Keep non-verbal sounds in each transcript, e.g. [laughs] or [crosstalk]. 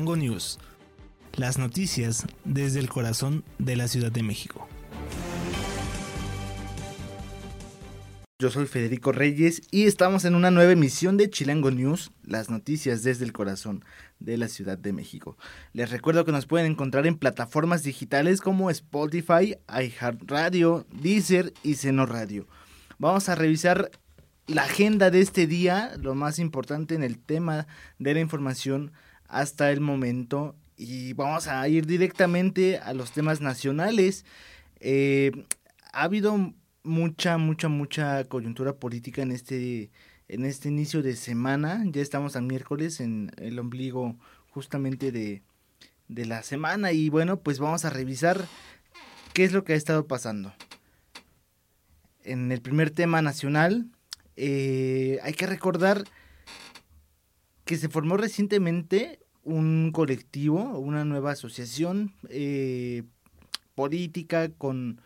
Chilango News. Las noticias desde el corazón de la Ciudad de México. Yo soy Federico Reyes y estamos en una nueva emisión de Chilango News, las noticias desde el corazón de la Ciudad de México. Les recuerdo que nos pueden encontrar en plataformas digitales como Spotify, iHeartRadio, Deezer y Seno Radio. Vamos a revisar la agenda de este día, lo más importante en el tema de la información hasta el momento y vamos a ir directamente a los temas nacionales. Eh, ha habido mucha, mucha, mucha coyuntura política en este, en este inicio de semana. Ya estamos a miércoles en el ombligo justamente de, de la semana y bueno, pues vamos a revisar qué es lo que ha estado pasando. En el primer tema nacional, eh, hay que recordar que se formó recientemente un colectivo, una nueva asociación eh, política con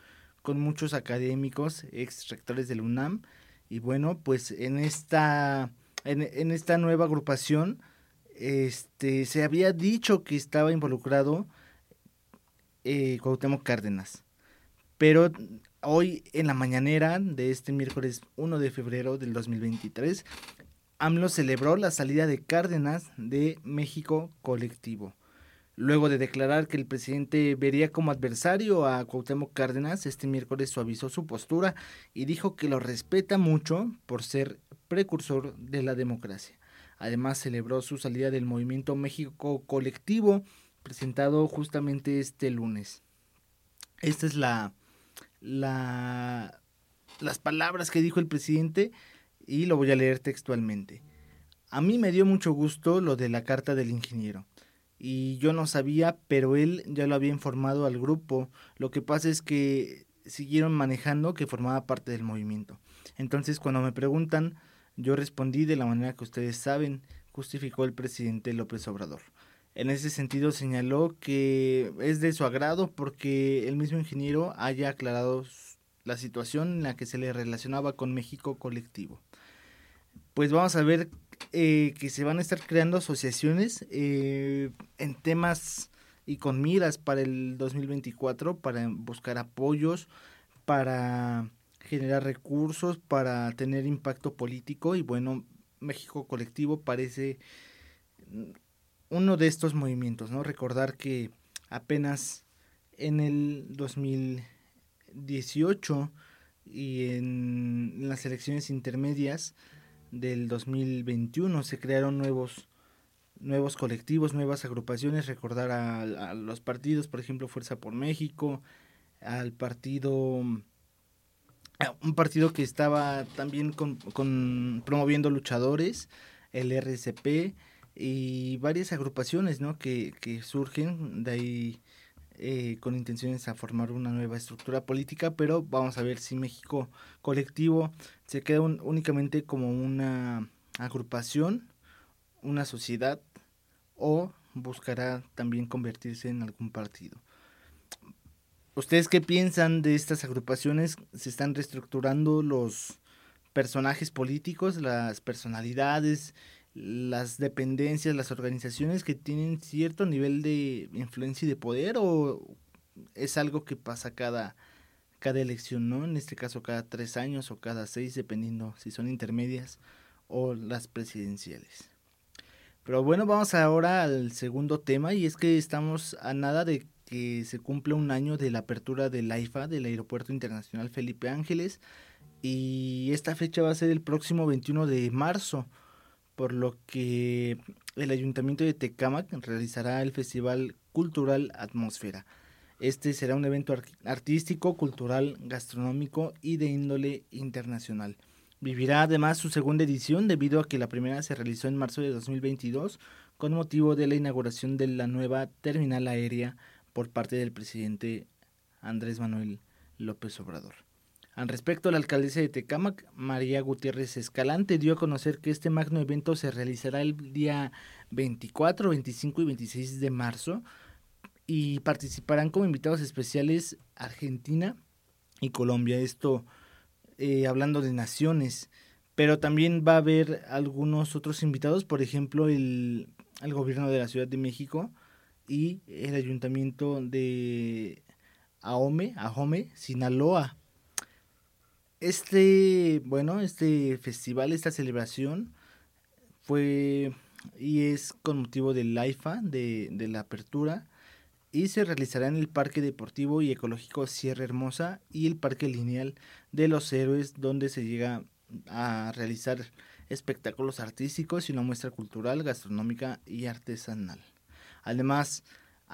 con muchos académicos, ex rectores del UNAM. Y bueno, pues en esta, en, esta nueva agrupación este, se había dicho que estaba involucrado eh, Cárdenas. Pero hoy en la mañanera de este miércoles 1 de febrero del 2023, AMLO celebró la salida de Cárdenas de México Colectivo. Luego de declarar que el presidente vería como adversario a Cuauhtémoc Cárdenas, este miércoles suavizó su postura y dijo que lo respeta mucho por ser precursor de la democracia. Además, celebró su salida del movimiento México Colectivo, presentado justamente este lunes. Esta es la, la las palabras que dijo el presidente y lo voy a leer textualmente. A mí me dio mucho gusto lo de la carta del ingeniero y yo no sabía, pero él ya lo había informado al grupo. Lo que pasa es que siguieron manejando que formaba parte del movimiento. Entonces, cuando me preguntan, yo respondí de la manera que ustedes saben, justificó el presidente López Obrador. En ese sentido señaló que es de su agrado porque el mismo ingeniero haya aclarado la situación en la que se le relacionaba con México colectivo. Pues vamos a ver eh, que se van a estar creando asociaciones eh, en temas y con miras para el 2024, para buscar apoyos, para generar recursos, para tener impacto político y bueno, México Colectivo parece uno de estos movimientos, ¿no? Recordar que apenas en el 2018 y en las elecciones intermedias del 2021 se crearon nuevos nuevos colectivos, nuevas agrupaciones, recordar a, los partidos, por ejemplo, Fuerza por México, al partido, un partido que estaba también con, promoviendo luchadores, el RCP, y varias agrupaciones ¿no? que, que surgen de ahí eh, con intenciones a formar una nueva estructura política, pero vamos a ver si México colectivo se queda únicamente como una agrupación, una sociedad o buscará también convertirse en algún partido. ¿Ustedes qué piensan de estas agrupaciones? ¿Se están reestructurando los personajes políticos, las personalidades, las dependencias, las organizaciones que tienen cierto nivel de influencia y de poder o es algo que pasa cada, cada elección, ¿no? En este caso cada tres años o cada seis, dependiendo si son intermedias o las presidenciales. Pero bueno, vamos ahora al segundo tema y es que estamos a nada de que se cumple un año de la apertura del AIFA, del Aeropuerto Internacional Felipe Ángeles, y esta fecha va a ser el próximo 21 de marzo por lo que el Ayuntamiento de Tecámac realizará el Festival Cultural Atmósfera. Este será un evento artístico, cultural, gastronómico y de índole internacional. Vivirá además su segunda edición debido a que la primera se realizó en marzo de 2022 con motivo de la inauguración de la nueva terminal aérea por parte del presidente Andrés Manuel López Obrador. Al respecto, la alcaldesa de Tecámac, María Gutiérrez Escalante, dio a conocer que este magno evento se realizará el día 24, 25 y 26 de marzo y participarán como invitados especiales Argentina y Colombia. Esto eh, hablando de naciones, pero también va a haber algunos otros invitados, por ejemplo, el al gobierno de la Ciudad de México y el ayuntamiento de Ahome, Ahome, Sinaloa. Este, bueno, este festival, esta celebración fue y es con motivo del AIFA, de, de la apertura, y se realizará en el Parque Deportivo y Ecológico Sierra Hermosa y el Parque Lineal de los Héroes, donde se llega a realizar espectáculos artísticos y una muestra cultural, gastronómica y artesanal. Además,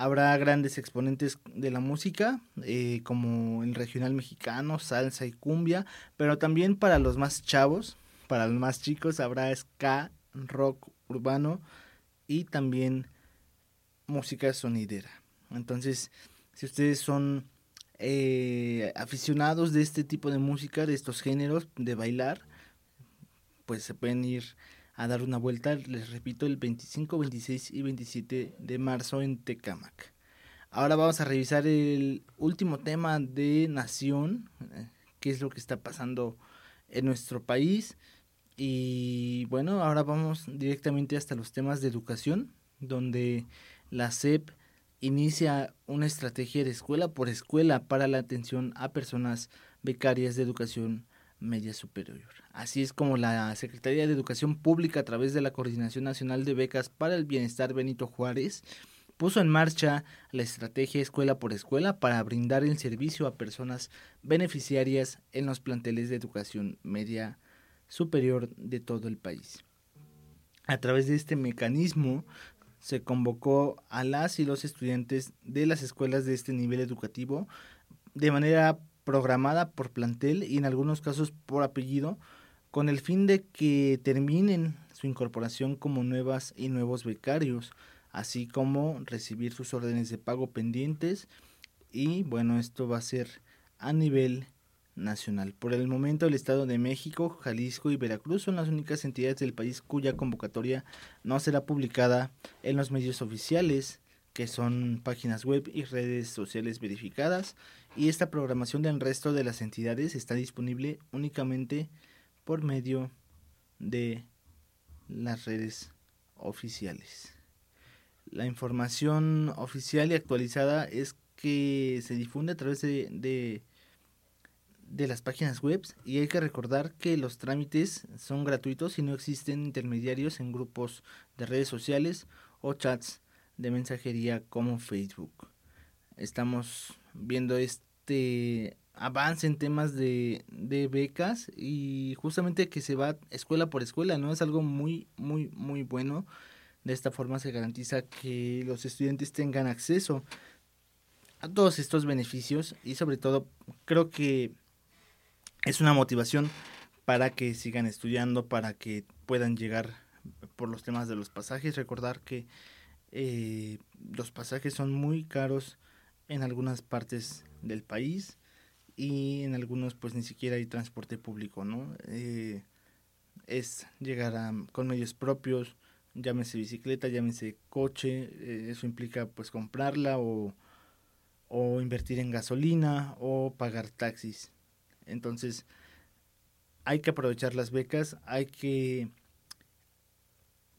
habrá grandes exponentes de la música, eh, como el regional mexicano, salsa y cumbia, pero también para los más chavos, para los más chicos, habrá ska, rock urbano y también música sonidera. Entonces, si ustedes son eh, aficionados de este tipo de música, de estos géneros, de bailar, pues se pueden ir a dar una vuelta, les repito, el 25, 26 y 27 de marzo en Tecamac. Ahora vamos a revisar el último tema de Nación, eh, qué es lo que está pasando en nuestro país. Y bueno, ahora vamos directamente hasta los temas de educación, donde la SEP inicia una estrategia de escuela por escuela para la atención a personas becarias de educación media superior. Así es como la Secretaría de Educación Pública a través de la Coordinación Nacional de Becas para el Bienestar Benito Juárez puso en marcha la estrategia escuela por escuela para brindar el servicio a personas beneficiarias en los planteles de educación media superior de todo el país. A través de este mecanismo se convocó a las y los estudiantes de las escuelas de este nivel educativo de manera programada por plantel y en algunos casos por apellido, con el fin de que terminen su incorporación como nuevas y nuevos becarios, así como recibir sus órdenes de pago pendientes y bueno, esto va a ser a nivel nacional. Por el momento, el Estado de México, Jalisco y Veracruz son las únicas entidades del país cuya convocatoria no será publicada en los medios oficiales, que son páginas web y redes sociales verificadas, y esta programación del resto de las entidades está disponible únicamente por medio de las redes oficiales. La información oficial y actualizada es que se difunde a través de de las páginas web y hay que recordar que los trámites son gratuitos y no existen intermediarios en grupos de redes sociales o chats de mensajería como Facebook. Estamos viendo este avance en temas de, de becas y justamente que se va escuela por escuela, ¿no? Es algo muy, muy, muy bueno. De esta forma se garantiza que los estudiantes tengan acceso a todos estos beneficios y sobre todo creo que es una motivación para que sigan estudiando, para que puedan llegar por los temas de los pasajes. Recordar que eh, los pasajes son muy caros en algunas partes del país y en algunos pues ni siquiera hay transporte público, ¿no? Eh, es llegar a, con medios propios, llámese bicicleta, llámese coche, eh, eso implica pues comprarla o, o invertir en gasolina o pagar taxis. Entonces, hay que aprovechar las becas, hay que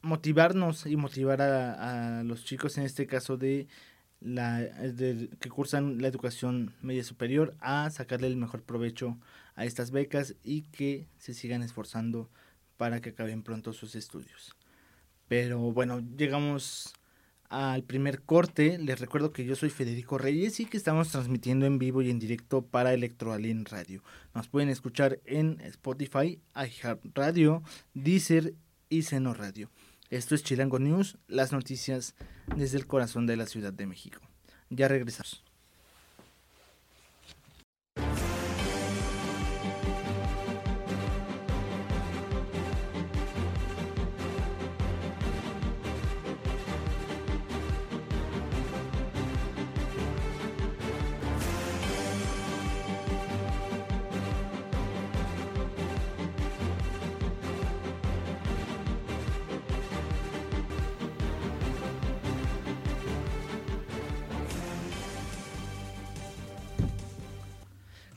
motivarnos y motivar a, los chicos, en este caso de la que cursan la educación media superior, a sacarle el mejor provecho a estas becas y que se sigan esforzando para que acaben pronto sus estudios. Pero bueno, llegamos al primer corte. Les recuerdo que yo soy Federico Reyes y que estamos transmitiendo en vivo y en directo para Electroalien Radio. Nos pueden escuchar en Spotify, Radio, Deezer y Seno Radio. Esto es Chilango News, las noticias desde el corazón de la Ciudad de México. Ya regresamos.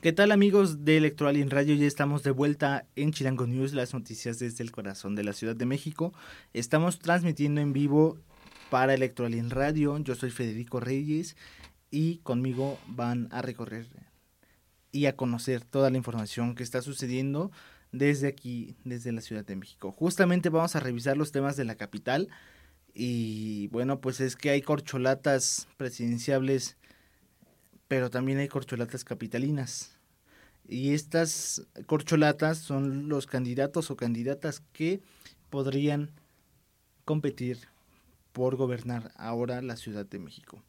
¿Qué tal amigos de Electoral Radio? Ya estamos de vuelta en Chilango News, las noticias desde el corazón de la Ciudad de México. Estamos transmitiendo en vivo para Electoral en Radio. Yo soy Federico Reyes y conmigo van a recorrer y a conocer toda la información que está sucediendo desde aquí, desde la Ciudad de México. Justamente vamos a revisar los temas de la capital y bueno, pues es que hay corcholatas presidenciables, pero también hay corcholatas capitalinas. Y estas corcholatas son los candidatos o candidatas que podrían competir por gobernar ahora la Ciudad de México.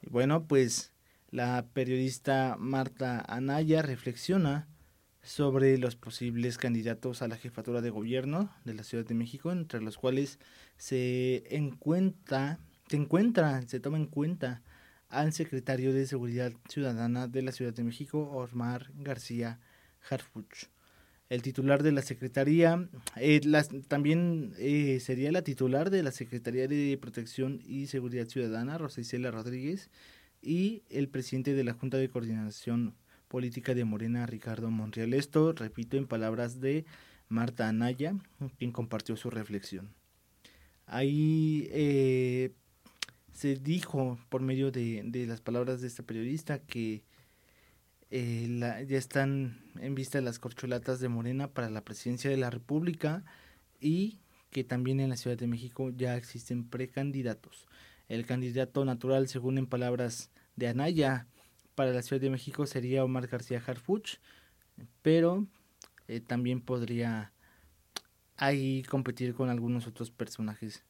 Y bueno, pues la periodista Marta Anaya reflexiona sobre los posibles candidatos a la jefatura de gobierno de la Ciudad de México, entre los cuales se encuentra, se encuentra, se toma en cuenta al secretario de Seguridad Ciudadana de la Ciudad de México, Osmar García Harfuch. El titular de la Secretaría, eh, también eh, sería la titular de la Secretaría de Protección y Seguridad Ciudadana, Rosa Isela Rodríguez, y el presidente de la Junta de Coordinación Política de Morena, Ricardo Monreal. Esto, repito, en palabras de Marta Anaya, quien compartió su reflexión. Ahí eh, se dijo por medio de, de las palabras de esta periodista que eh, ya están en vista las corcholatas de Morena para la presidencia de la República y que también en la Ciudad de México ya existen precandidatos. El candidato natural, según en palabras de Anaya, para la Ciudad de México sería Omar García Harfuch, pero eh, también podría ahí competir con algunos otros personajes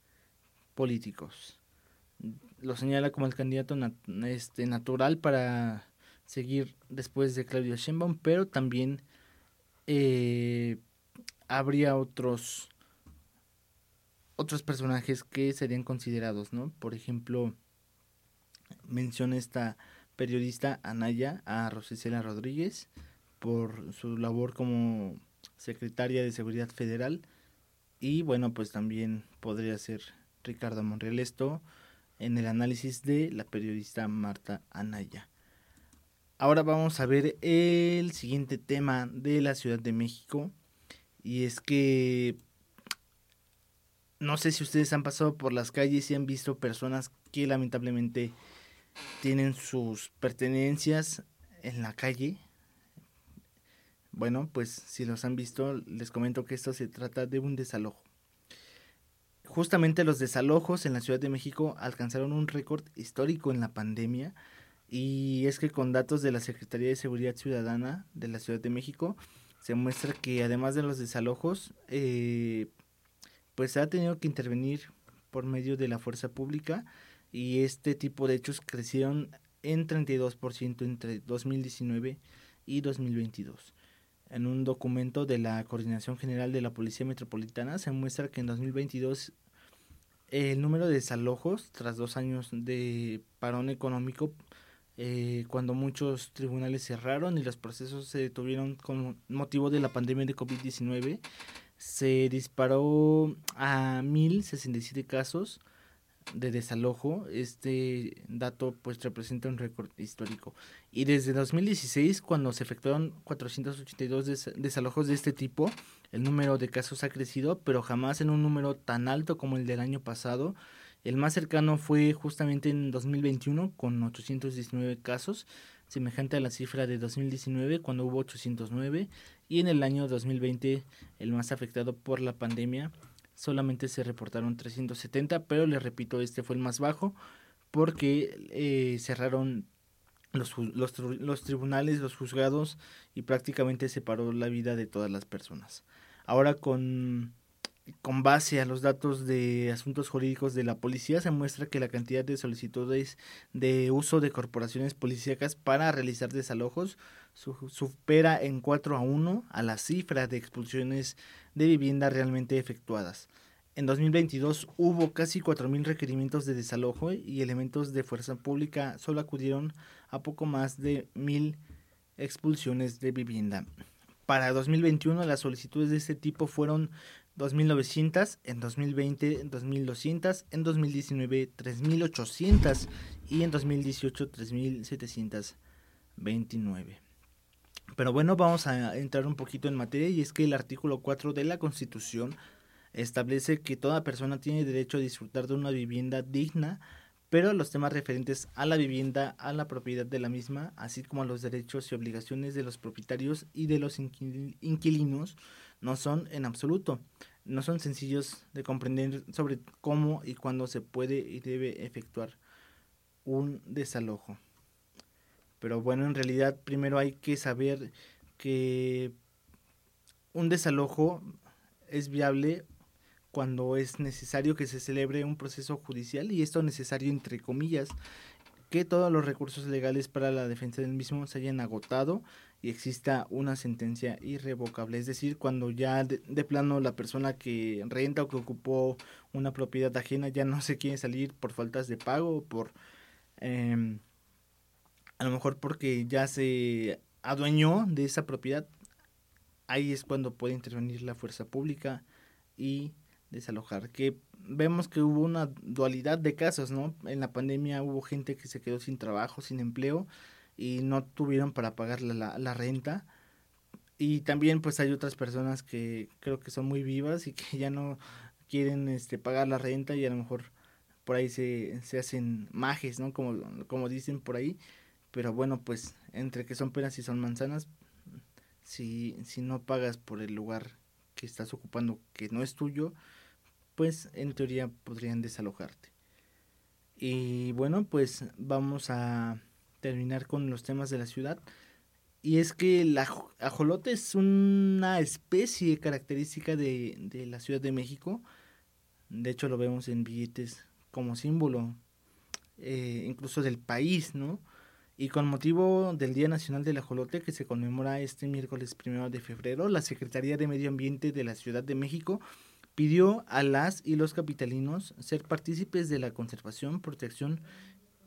políticos. Lo señala como el candidato este, natural para seguir después de Claudio Sheinbaum, pero también eh, habría otros otros personajes que serían considerados, ¿no? Por ejemplo, menciona esta periodista Anaya a Rosicela Rodríguez por su labor como secretaria de Seguridad Federal y bueno, pues también podría ser Ricardo Monreal esto en el análisis de la periodista Marta Anaya. Ahora vamos a ver el siguiente tema de la Ciudad de México. Y es que no sé si ustedes han pasado por las calles y han visto personas que lamentablemente tienen sus pertenencias en la calle. Bueno, pues si los han visto, les comento que esto se trata de un desalojo. Justamente los desalojos en la Ciudad de México alcanzaron un récord histórico en la pandemia y es que con datos de la Secretaría de Seguridad Ciudadana de la Ciudad de México se muestra que además de los desalojos, eh, pues se ha tenido que intervenir por medio de la fuerza pública y este tipo de hechos crecieron en 32% entre 2019 y 2022. En un documento de la Coordinación General de la Policía Metropolitana se muestra que en 2022 el número de desalojos tras dos años de parón económico eh, cuando muchos tribunales cerraron y los procesos se detuvieron con motivo de la pandemia de COVID-19, se disparó a 1067 casos de desalojo. Este dato pues representa un récord histórico. Y desde 2016, cuando se efectuaron 482 desalojos de este tipo, el número de casos ha crecido, pero jamás en un número tan alto como el del año pasado. El más cercano fue justamente en 2021 con 819 casos, semejante a la cifra de 2019 cuando hubo 809 y en el año 2020 el más afectado por la pandemia solamente se reportaron 370, pero les repito, este fue el más bajo porque eh, cerraron los, los, los tribunales, los juzgados y prácticamente se paró la vida de todas las personas. Ahora con con base a los datos de asuntos jurídicos de la policía, se muestra que la cantidad de solicitudes de uso de corporaciones policíacas para realizar desalojos supera en 4 a 1 a la cifra de expulsiones de vivienda realmente efectuadas. En 2022 hubo casi 4.000 requerimientos de desalojo y elementos de fuerza pública solo acudieron a poco más de 1.000 expulsiones de vivienda. Para 2021 las solicitudes de este tipo fueron 2.900, en 2020 2.200, en 2019 3.800 y en 2018 3.729. Pero bueno, vamos a entrar un poquito en materia y es que el artículo 4 de la Constitución establece que toda persona tiene derecho a disfrutar de una vivienda digna, pero los temas referentes a la vivienda, a la propiedad de la misma, así como a los derechos y obligaciones de los propietarios y de los inquilinos, no son en absoluto, no son sencillos de comprender sobre cómo y cuándo se puede y debe efectuar un desalojo. Pero bueno, en realidad primero hay que saber que un desalojo es viable cuando es necesario que se celebre un proceso judicial y esto necesario entre comillas que todos los recursos legales para la defensa del mismo se hayan agotado y exista una sentencia irrevocable. Es decir, cuando ya de, plano la persona que renta o que ocupó una propiedad ajena ya no se quiere salir por faltas de pago, por em, a lo mejor porque ya se adueñó de esa propiedad, ahí es cuando puede intervenir la fuerza pública y desalojar. Que vemos que hubo una dualidad de casos, ¿no? En la pandemia hubo gente que se quedó sin trabajo, sin empleo y no tuvieron para pagar la, la renta. Y también pues hay otras personas que creo que son muy vivas y que [laughs] ya no quieren este pagar la renta y a lo mejor por ahí se, se hacen majes, ¿no? Como, como dicen por ahí. Pero bueno, pues entre que son penas y son manzanas, si, si no pagas por el lugar que estás ocupando que no es tuyo, pues en teoría podrían desalojarte. Y bueno, pues vamos a terminar con los temas de la ciudad. Y es que el ajolote es una especie característica de, de la Ciudad de México. De hecho lo vemos en billetes como símbolo, eh, incluso del país, ¿no? Y con motivo del Día Nacional del Ajolote que se conmemora este miércoles primero de febrero, la Secretaría de Medio Ambiente de la Ciudad de México pidió a las y los capitalinos ser partícipes de la conservación, protección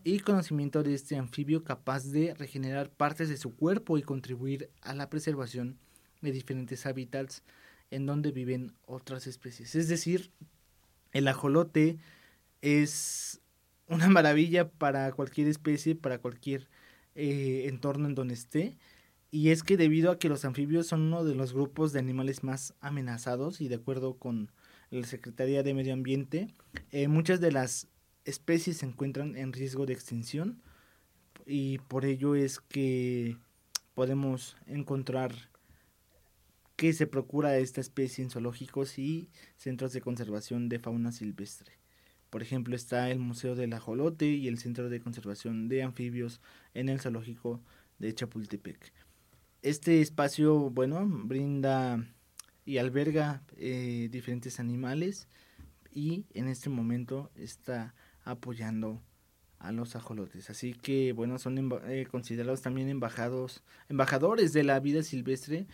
y conocimiento de este anfibio capaz de regenerar partes de su cuerpo y contribuir a la preservación de diferentes hábitats en donde viven otras especies. Es decir, el ajolote es una maravilla para cualquier especie, para cualquier eh, entorno en donde esté. Y es que debido a que los anfibios son uno de los grupos de animales más amenazados y de acuerdo con la Secretaría de Medio Ambiente, eh, muchas de las especies se encuentran en riesgo de extinción y por ello es que podemos encontrar que se procura esta especie en zoológicos y centros de conservación de fauna silvestre. Por ejemplo, está el Museo del Ajolote y el Centro de Conservación de Anfibios en el Zoológico de Chapultepec. Este espacio, bueno, brinda y alberga eh, diferentes animales y en este momento está apoyando a los ajolotes. Así que, bueno, son eh, considerados también embajados, embajadores de la vida silvestre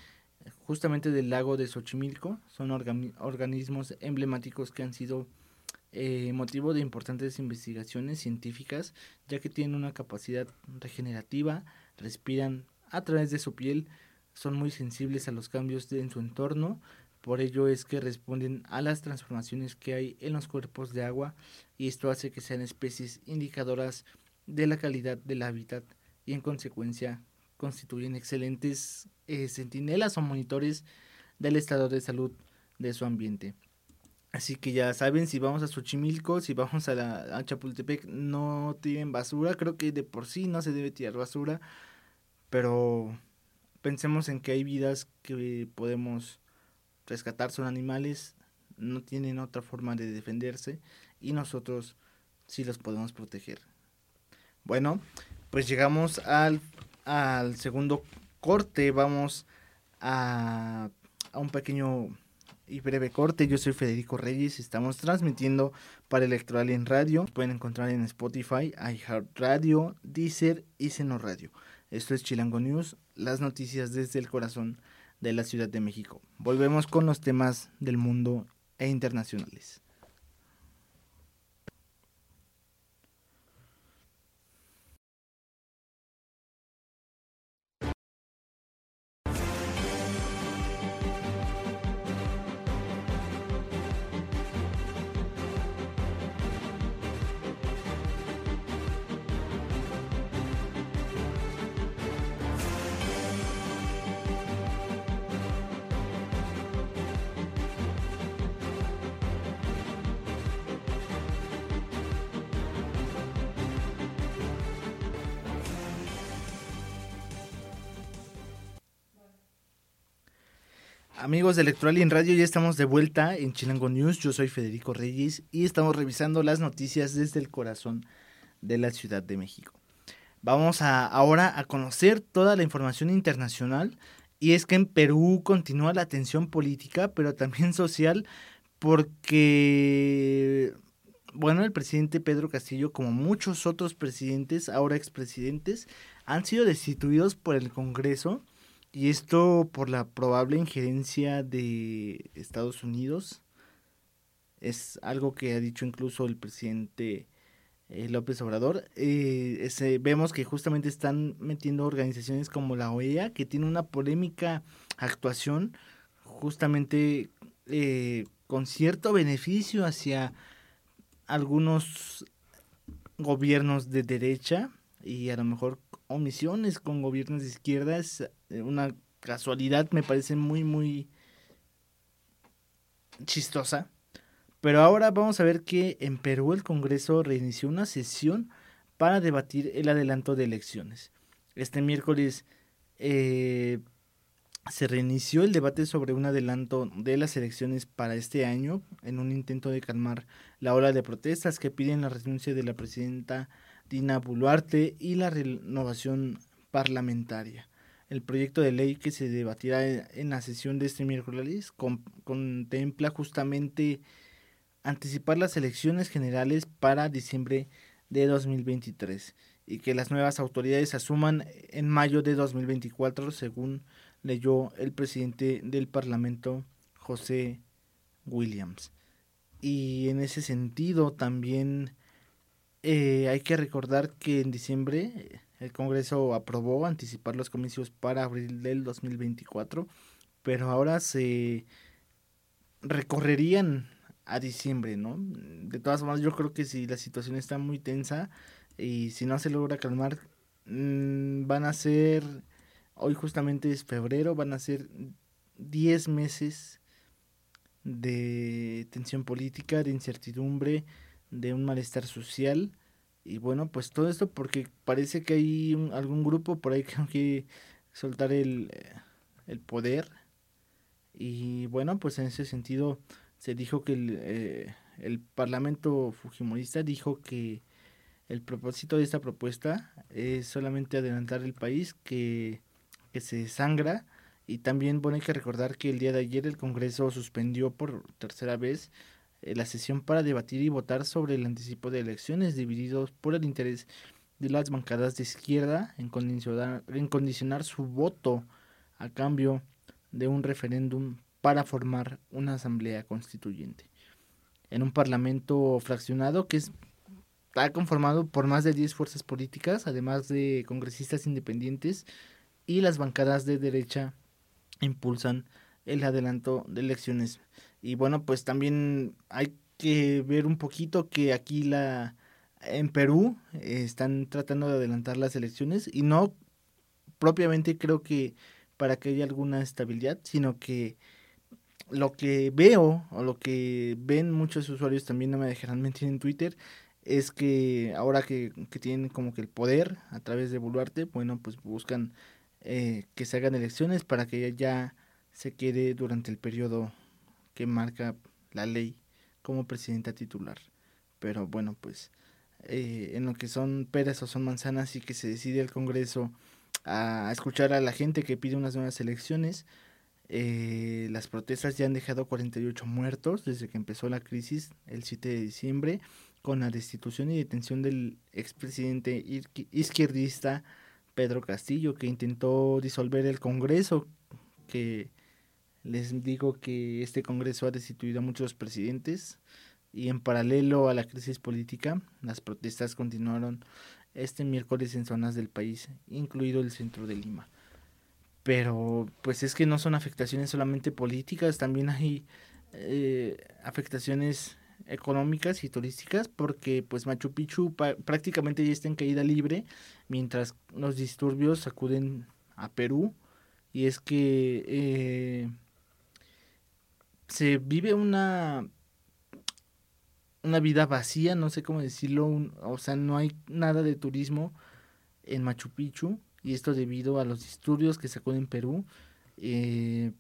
justamente del lago de Xochimilco. Son organismos emblemáticos que han sido eh, motivo de importantes investigaciones científicas, ya que tienen una capacidad regenerativa, respiran a través de su piel, son muy sensibles a los cambios en su entorno, por ello es que responden a las transformaciones que hay en los cuerpos de agua y esto hace que sean especies indicadoras de la calidad del hábitat y en consecuencia constituyen excelentes eh, centinelas o monitores del estado de salud de su ambiente. Así que ya saben, si vamos a Xochimilco, si vamos a, la, Chapultepec, no tiren basura. Creo que de por sí no se debe tirar basura. Pero pensemos en que hay vidas que podemos rescatar, son animales, no tienen otra forma de defenderse y nosotros sí los podemos proteger. Bueno, pues llegamos al, al segundo corte. Vamos a, a un pequeño y breve corte. Yo soy Federico Reyes estamos transmitiendo para Electoral en Radio. Pueden encontrar en Spotify, iHeartRadio, Deezer y Seno Radio. Esto es Chilango News, las noticias desde el corazón de la Ciudad de México. Volvemos con los temas del mundo e internacionales. Amigos de Electoral y en Radio, ya estamos de vuelta en Chilango News. Yo soy Federico Reyes y estamos revisando las noticias desde el corazón de la Ciudad de México. Vamos a, ahora a conocer toda la información internacional y es que en Perú continúa la tensión política, pero también [laughs] social, porque, bueno, el presidente Pedro Castillo, como muchos otros presidentes, ahora expresidentes, han sido destituidos por el Congreso y esto por la probable injerencia de Estados Unidos. Es algo que ha dicho incluso el presidente eh, López Obrador. Eh, vemos que justamente están metiendo organizaciones como la OEA, que tiene una polémica actuación justamente eh, con cierto beneficio hacia algunos gobiernos de derecha y a lo mejor omisiones con gobiernos de izquierda es eh, una casualidad, me parece muy, muy chistosa. Pero ahora vamos a ver que en Perú el Congreso reinició una sesión para debatir el adelanto de elecciones. Este miércoles eh, se reinició el debate sobre un adelanto de las elecciones para este año en un intento de calmar la ola de protestas que piden la renuncia de la presidenta Dina y la renovación parlamentaria. El proyecto de ley que se debatirá en la sesión de este miércoles contempla justamente anticipar las elecciones generales para diciembre de 2023 y que las nuevas autoridades asuman en mayo de 2024, según leyó el presidente del Parlamento, José Williams. Y en ese sentido también eh, hay que recordar que en diciembre eh, el Congreso aprobó anticipar los comicios para abril del 2024, pero ahora se recorrerían a diciembre, ¿no? De todas formas, yo creo que si la situación está muy tensa y si no se logra calmar, mm, van a ser, hoy justamente es febrero, van a ser 10 meses de tensión política, de incertidumbre, de un malestar social. Y bueno, pues todo esto porque parece que hay algún grupo por ahí que quiere soltar el, el poder. Y bueno, pues en ese sentido se dijo que el, eh, el Parlamento Fujimorista dijo que el propósito de esta propuesta es solamente adelantar el país que, que se sangra y también bueno hay que recordar que el día de ayer el Congreso suspendió por tercera vez la sesión para debatir y votar sobre el anticipo de elecciones divididos por el interés de las bancadas de izquierda en condicionar, en condicionar su voto a cambio de un referéndum para formar una asamblea constituyente. En un parlamento fraccionado que está conformado por más de 10 fuerzas políticas, además de congresistas independientes, y las bancadas de derecha impulsan el adelanto de elecciones y bueno, pues también hay que ver un poquito que aquí la en Perú eh, están tratando de adelantar las elecciones y no propiamente creo que para que haya alguna estabilidad, sino que lo que veo o lo que ven muchos usuarios también no me dejarán [laughs] mentir en Twitter es que ahora que, que tienen como que el poder a través de Boluarte, bueno, pues buscan eh, que se hagan elecciones para que ella ya se quede durante el periodo que marca la ley como presidenta titular. Pero bueno, pues eh, en lo que son peras o son manzanas y que se decide el Congreso a escuchar a la gente que pide unas nuevas elecciones. Eh, las protestas ya han dejado 48 muertos desde que empezó la crisis el 7 de diciembre con la destitución y detención del expresidente izquierdista Pedro Castillo que intentó disolver el Congreso que les digo que este Congreso ha destituido a muchos presidentes y en paralelo a la crisis política, las protestas continuaron este miércoles en zonas del país, incluido el centro de Lima. Pero pues es que no son afectaciones solamente políticas, también hay eh, afectaciones económicas y turísticas porque pues Machu Picchu prácticamente ya está en caída libre mientras los disturbios acuden a Perú y es que eh, se vive una una vida vacía, no sé cómo decirlo, o sea, no hay nada de turismo en Machu Picchu y esto debido a los disturbios que sacó en Perú. Eh,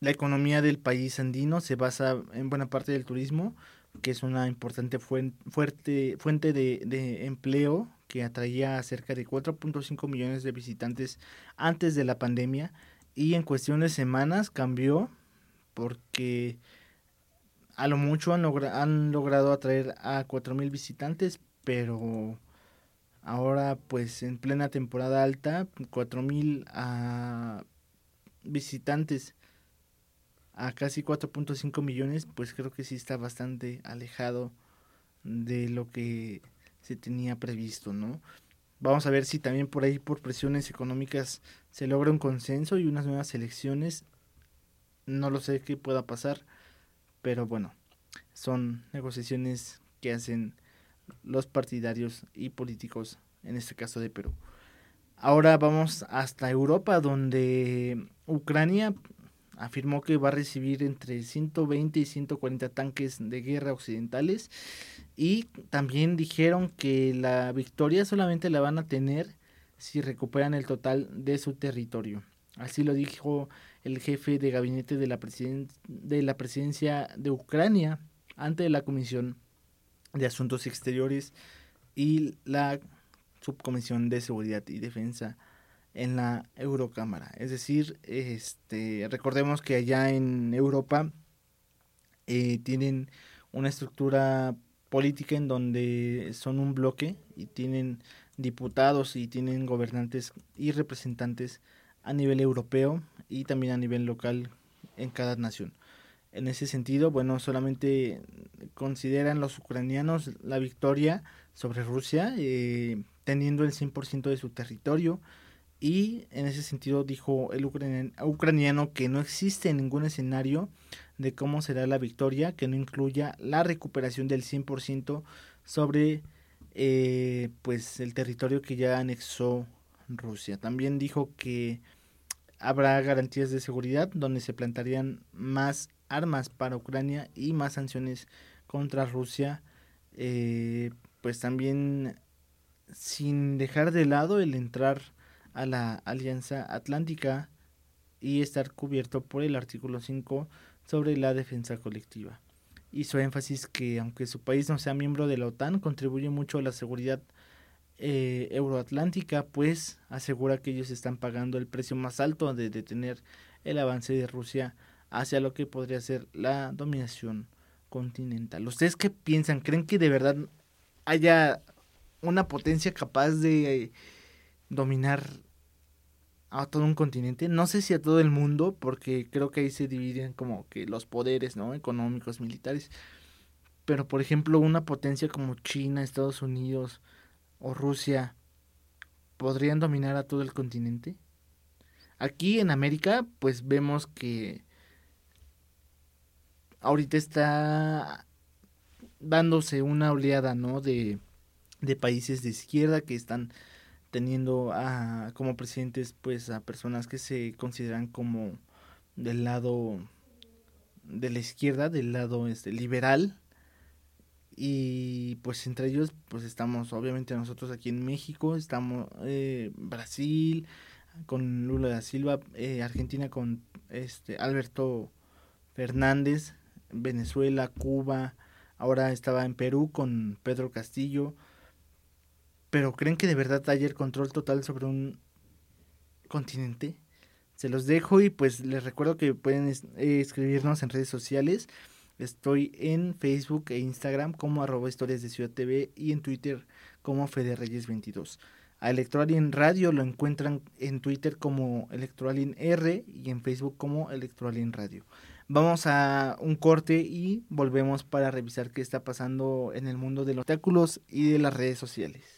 La economía del país andino se basa en buena parte del turismo, que es una importante fuente, fuente de, de empleo que atraía a cerca de 4.5 millones de visitantes antes de la pandemia y en cuestión de semanas cambió porque a lo mucho han, han logrado atraer a 4.000 visitantes, pero ahora pues en plena temporada alta, 4.000 a visitantes a casi 4.5 millones, pues creo que sí está bastante alejado de lo que se tenía previsto, ¿no? Vamos a ver si también por ahí, por presiones económicas, se logra un consenso y unas nuevas elecciones. No lo sé qué pueda pasar, pero bueno, son negociaciones que hacen los partidarios y políticos, en este caso de Perú. Ahora vamos hasta Europa, donde Ucrania afirmó que va a recibir entre 120 y 140 tanques de guerra occidentales y también dijeron que la victoria solamente la van a tener si recuperan el total de su territorio. Así lo dijo el jefe de gabinete de la, de la presidencia de Ucrania ante la Comisión de Asuntos Exteriores y la Subcomisión de Seguridad y Defensa en la Eurocámara. Es decir, este, recordemos que allá en Europa eh, tienen una estructura política en donde son un bloque y tienen diputados y tienen gobernantes y representantes a nivel europeo y también a nivel local en cada nación. En ese sentido, bueno, solamente consideran los ucranianos la victoria sobre Rusia, eh, teniendo el 100% de su territorio, y en ese sentido dijo el ucraniano que no existe ningún escenario de cómo será la victoria que no incluya la recuperación del 100% sobre eh, pues el territorio que ya anexó Rusia. También dijo que habrá garantías de seguridad donde se plantarían más armas para Ucrania y más sanciones contra Rusia. Eh, pues también sin dejar de lado el entrar a la Alianza Atlántica y estar cubierto por el artículo 5 sobre la defensa colectiva. Hizo énfasis que aunque su país no sea miembro de la OTAN, contribuye mucho a la seguridad eh, euroatlántica, pues asegura que ellos están pagando el precio más alto de detener el avance de Rusia hacia lo que podría ser la dominación continental. ¿Ustedes qué piensan? ¿Creen que de verdad haya una potencia capaz de dominar a todo un continente, no sé si a todo el mundo, porque creo que ahí se dividen como que los poderes, ¿no? Económicos, militares. Pero por ejemplo, una potencia como China, Estados Unidos o Rusia, ¿podrían dominar a todo el continente? Aquí en América, pues vemos que ahorita está dándose una oleada, ¿no? De, de países de izquierda que están teniendo a, como presidentes pues a personas que se consideran como del lado de la izquierda, del lado este liberal. Y pues entre ellos pues estamos obviamente nosotros aquí en México, estamos eh, Brasil con Lula da Silva, eh, Argentina con este Alberto Fernández, Venezuela, Cuba, ahora estaba en Perú con Pedro Castillo, pero ¿creen que de verdad haya el control total sobre un continente? Se los dejo y pues les recuerdo que pueden eh, escribirnos en redes sociales. Estoy en Facebook e Instagram como arroba historias de Ciudad TV y en Twitter como Fede Reyes 22. A Electroalien Radio lo encuentran en Twitter como Electroalien R y en Facebook como Electroalien Radio. Vamos a un corte y volvemos para revisar qué está pasando en el mundo de los espectáculos y de las redes sociales.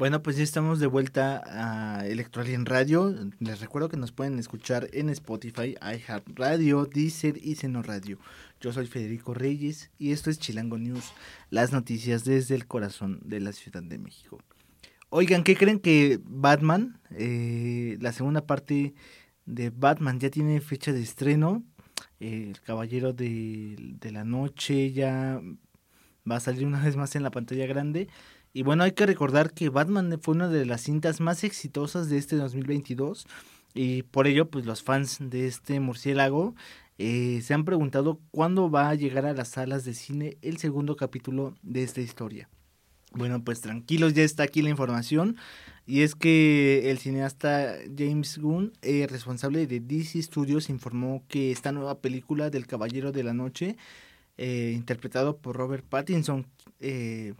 Bueno, pues ya estamos de vuelta a Electroalien Radio. Les recuerdo que nos pueden escuchar en Spotify, iHeartRadio, Deezer y Seno Radio. Yo soy Federico Reyes y esto es Chilango News, las noticias desde el corazón de la Ciudad de México. Oigan, ¿qué creen que Batman, eh, la segunda parte de Batman ya tiene fecha de estreno? el Caballero de la Noche ya va a salir una [laughs] vez más en la pantalla grande. Y bueno, hay que recordar que Batman fue una de las cintas más exitosas de este 2022 y por ello pues los fans de este murciélago eh, se han preguntado cuándo va a llegar a las salas de cine el segundo capítulo de esta historia. Bueno, pues tranquilos, ya está aquí la información. Y es que el cineasta James Gunn, eh, responsable de DC Studios, informó que esta nueva película del Caballero de la Noche, eh, interpretado por Robert Pattinson, eh,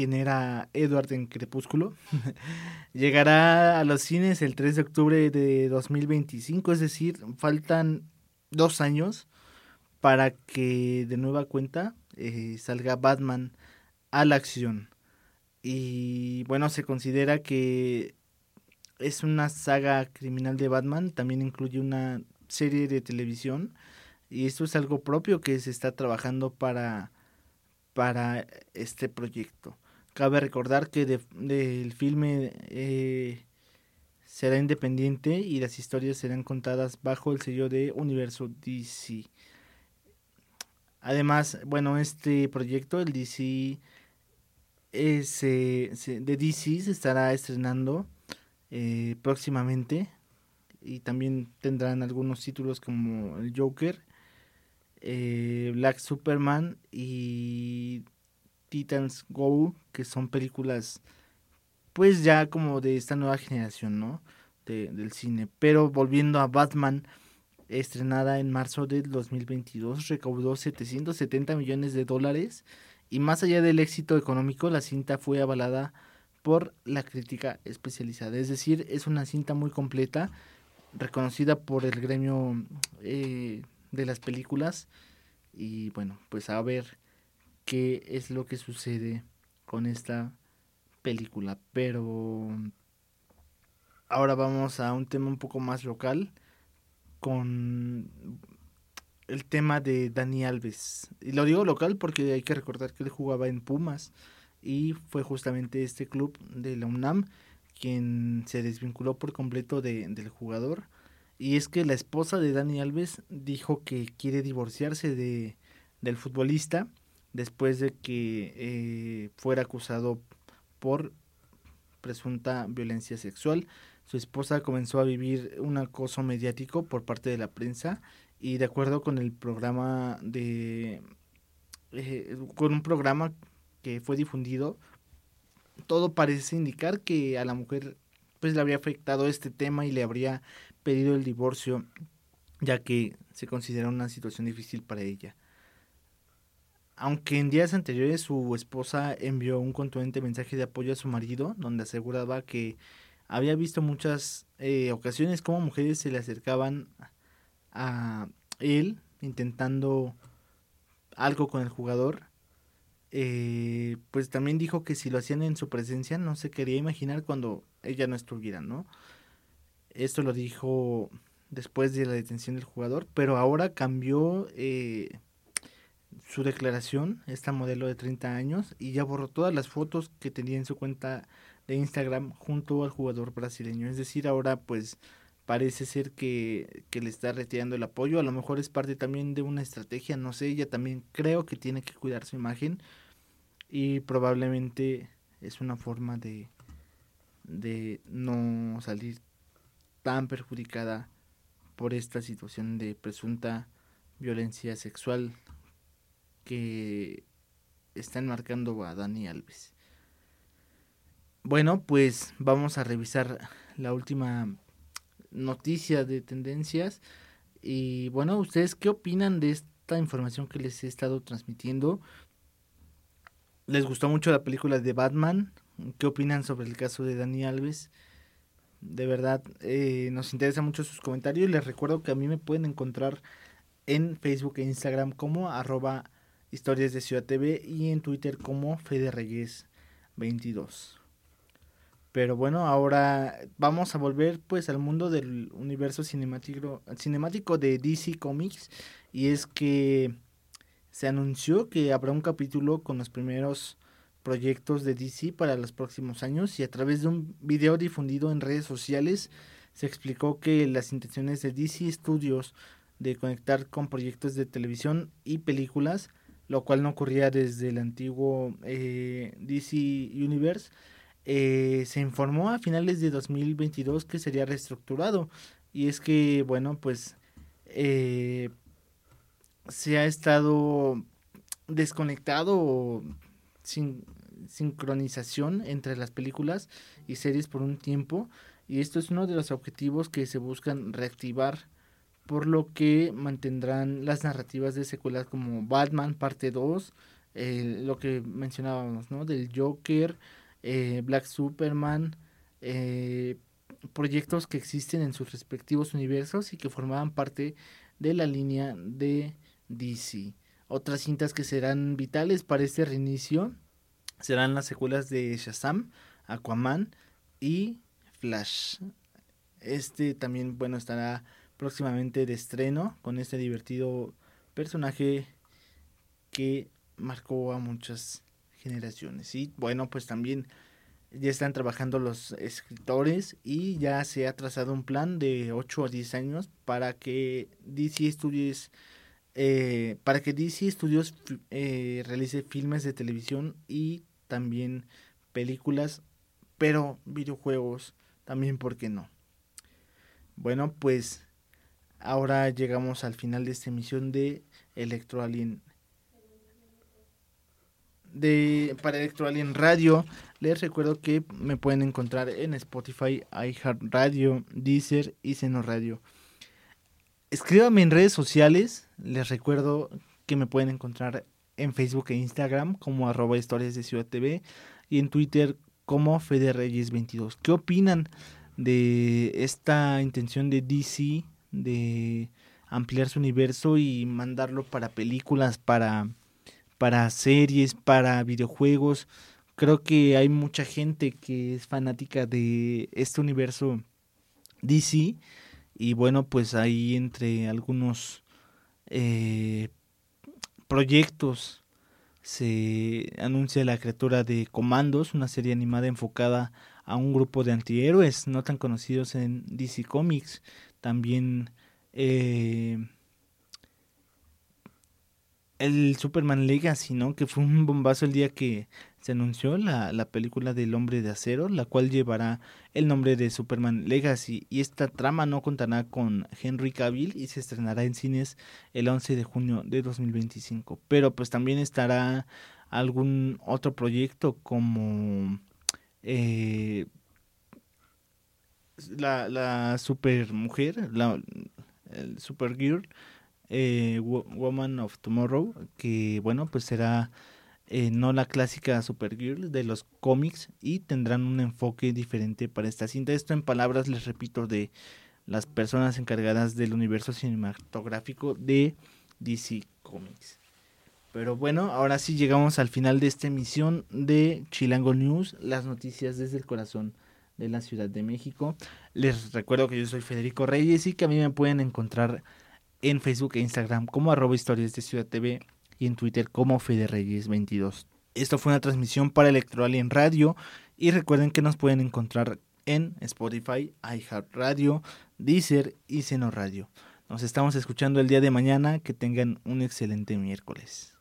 quien era Edward en Crepúsculo, [laughs] llegará a los cines el 3 de octubre de 2025, es decir, faltan dos años para que de nueva cuenta eh, salga Batman a la acción. Y bueno, se considera que es una saga criminal de Batman, también incluye una serie de televisión y esto es algo propio que se está trabajando para para este proyecto. Cabe recordar que del filme eh, será independiente y las historias serán contadas bajo el sello de Universo DC. Además, bueno, este proyecto, el DC es, de DC, se estará estrenando eh, próximamente y también tendrán algunos títulos como el Joker eh, Black Superman y Titans Go, que son películas pues ya como de esta nueva generación, ¿no? del cine. Pero volviendo a Batman, estrenada en marzo del 2022, recaudó 770 millones de dólares y más allá del éxito económico, la cinta fue avalada por la crítica especializada. Es decir, es una cinta muy completa, reconocida por el gremio eh, de las películas. Y bueno, pues a ver qué es lo que sucede con esta película. Pero ahora vamos a un tema un poco más local con el tema de Dani Alves. Y lo digo local porque hay que recordar que él jugaba en Pumas y fue justamente este club de la UNAM quien se desvinculó por completo de, del jugador y es que la esposa de Dani Alves dijo que quiere divorciarse de, del futbolista después de que eh, fuera acusado por presunta violencia sexual. Su esposa comenzó a vivir un acoso mediático por parte de la prensa y de acuerdo con el programa de eh, con un programa que fue difundido todo parece indicar que a la mujer pues le habría afectado este tema y le habría pedido el divorcio ya que se considera una situación difícil para ella. Aunque en días anteriores su esposa envió un contundente mensaje de apoyo a su marido, donde aseguraba que había visto muchas eh, ocasiones como mujeres se le acercaban a él intentando algo con el jugador. Eh, pues también dijo que si lo hacían en su presencia no se quería imaginar cuando ella no estuviera, ¿no? Esto lo dijo después de la detención del jugador, pero ahora cambió eh, su declaración, esta modelo de 30 años, y ya borró todas las fotos que tenía en su cuenta de Instagram junto al jugador brasileño. Es decir, ahora pues parece ser que, que le está retirando el apoyo, a lo mejor es parte también de una estrategia, no sé, ella también creo que tiene que cuidar su imagen y probablemente es una forma de, de no salir tan perjudicada por esta situación de presunta violencia sexual que está enmarcando a Dani Alves. Bueno, pues vamos a revisar la última noticia de tendencias. Y bueno, ¿ustedes qué opinan de esta información que les he estado transmitiendo? ¿Les gustó mucho la película de Batman? ¿Qué opinan sobre el caso de Dani Alves? De verdad, eh, nos interesa mucho sus comentarios. Les recuerdo que a mí me pueden encontrar en Facebook e Instagram como arroba historias de Ciudad TV y en Twitter como Fede Reyes 22. Pero bueno, ahora vamos a volver pues al mundo del universo cinemático, cinemático de DC Comics. Y es que se anunció que habrá un capítulo con los primeros proyectos de DC para los próximos años y a través de un video difundido en redes sociales se explicó que las intenciones de DC Studios de conectar con proyectos de televisión y películas, lo cual no ocurría desde el antiguo eh, DC Universe, eh, se informó a finales de 2022 que sería reestructurado. Y es que, bueno, pues eh, se ha estado desconectado sin sincronización entre las películas y series por un tiempo. Y esto es uno de los objetivos que se buscan reactivar por lo que mantendrán las narrativas de secuelas como Batman parte 2, lo que mencionábamos, ¿no? Del Joker, eh, Black Superman, eh, proyectos que existen en sus respectivos universos y que formaban parte de la línea de DC. Otras cintas que serán vitales para este reinicio serán las secuelas de Shazam, Aquaman y Flash. Este también, bueno, estará próximamente de estreno con este divertido personaje que marcó a muchas generaciones. Y bueno, pues también ya están trabajando los escritores y ya se ha trazado un plan de 8 a 10 años para que DC Studios eh, para que DC Studios eh, realice filmes de televisión y también películas, pero videojuegos también, ¿por qué no? Bueno, pues ahora llegamos al final de esta emisión de Electro Alien de para Electroalien Radio. Les recuerdo que me pueden encontrar en Spotify, iHeartRadio, Deezer y Seno Radio. Escríbame en redes sociales. Les recuerdo que me pueden encontrar en Facebook e Instagram como arroba historias de Ciudad TV y en Twitter como Fede Reyes 22. ¿Qué opinan de esta intención de DC de ampliar su universo y mandarlo para películas, para para series, para videojuegos. Creo que hay mucha gente que es fanática de este universo DC. Y bueno, pues ahí entre algunos eh, proyectos se anuncia la criatura de Comandos, una serie animada enfocada a un grupo de antihéroes no tan conocidos en DC Comics. También eh, el Superman Legacy, ¿no? Que fue un bombazo el día que se anunció la, la, película del hombre de acero, la cual llevará el nombre de Superman Legacy. Y esta trama no contará con Henry Cavill y se estrenará en cines el 11 de junio de 2025. Pero pues también estará algún otro proyecto como eh, la, super mujer, la el Supergirl eh, Woman of Tomorrow, que bueno, pues será eh, no la clásica Supergirl de los cómics y tendrán un enfoque diferente para esta cinta. Esto en palabras, les repito, de las personas encargadas del universo cinematográfico de DC Comics. Pero bueno, ahora sí llegamos al final de esta emisión de Chilango News, las noticias desde el corazón de la Ciudad de México. Les recuerdo que yo soy Federico Reyes y que a mí me pueden encontrar en Facebook e Instagram como arroba historias de Ciudad TV y en Twitter como Reyes 22 Esto fue una transmisión para en Radio y recuerden que nos pueden encontrar en Spotify, iHeartRadio, Deezer y Seno Radio. Nos estamos escuchando el día de mañana. Que tengan un excelente miércoles.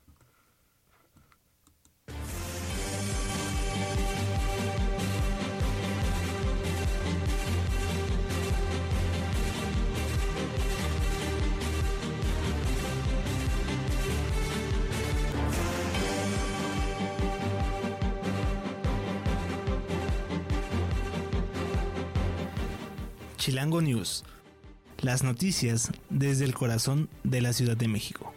Chilango News. Las noticias desde el corazón de la Ciudad de México.